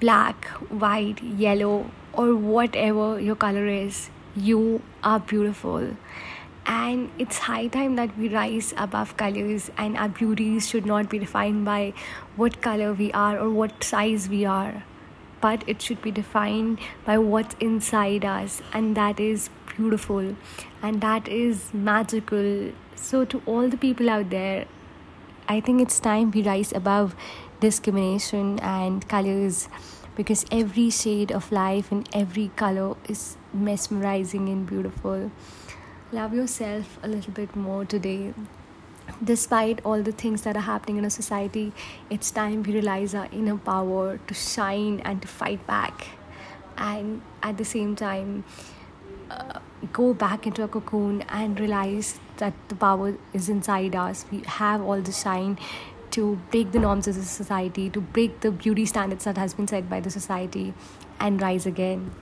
black, white, yellow, or whatever your color is, you are beautiful. And it's high time that we rise above colors, and our beauties should not be defined by what color we are or what size we are, but it should be defined by what's inside us, and that is beautiful and that is magical. So, to all the people out there, I think it's time we rise above discrimination and colors because every shade of life and every color is mesmerizing and beautiful. Love yourself a little bit more today. Despite all the things that are happening in our society, it's time we realize our inner power to shine and to fight back. And at the same time, go back into a cocoon and realize that the power is inside us. We have all the shine to break the norms of the society, to break the beauty standards that has been set by the society, and rise again.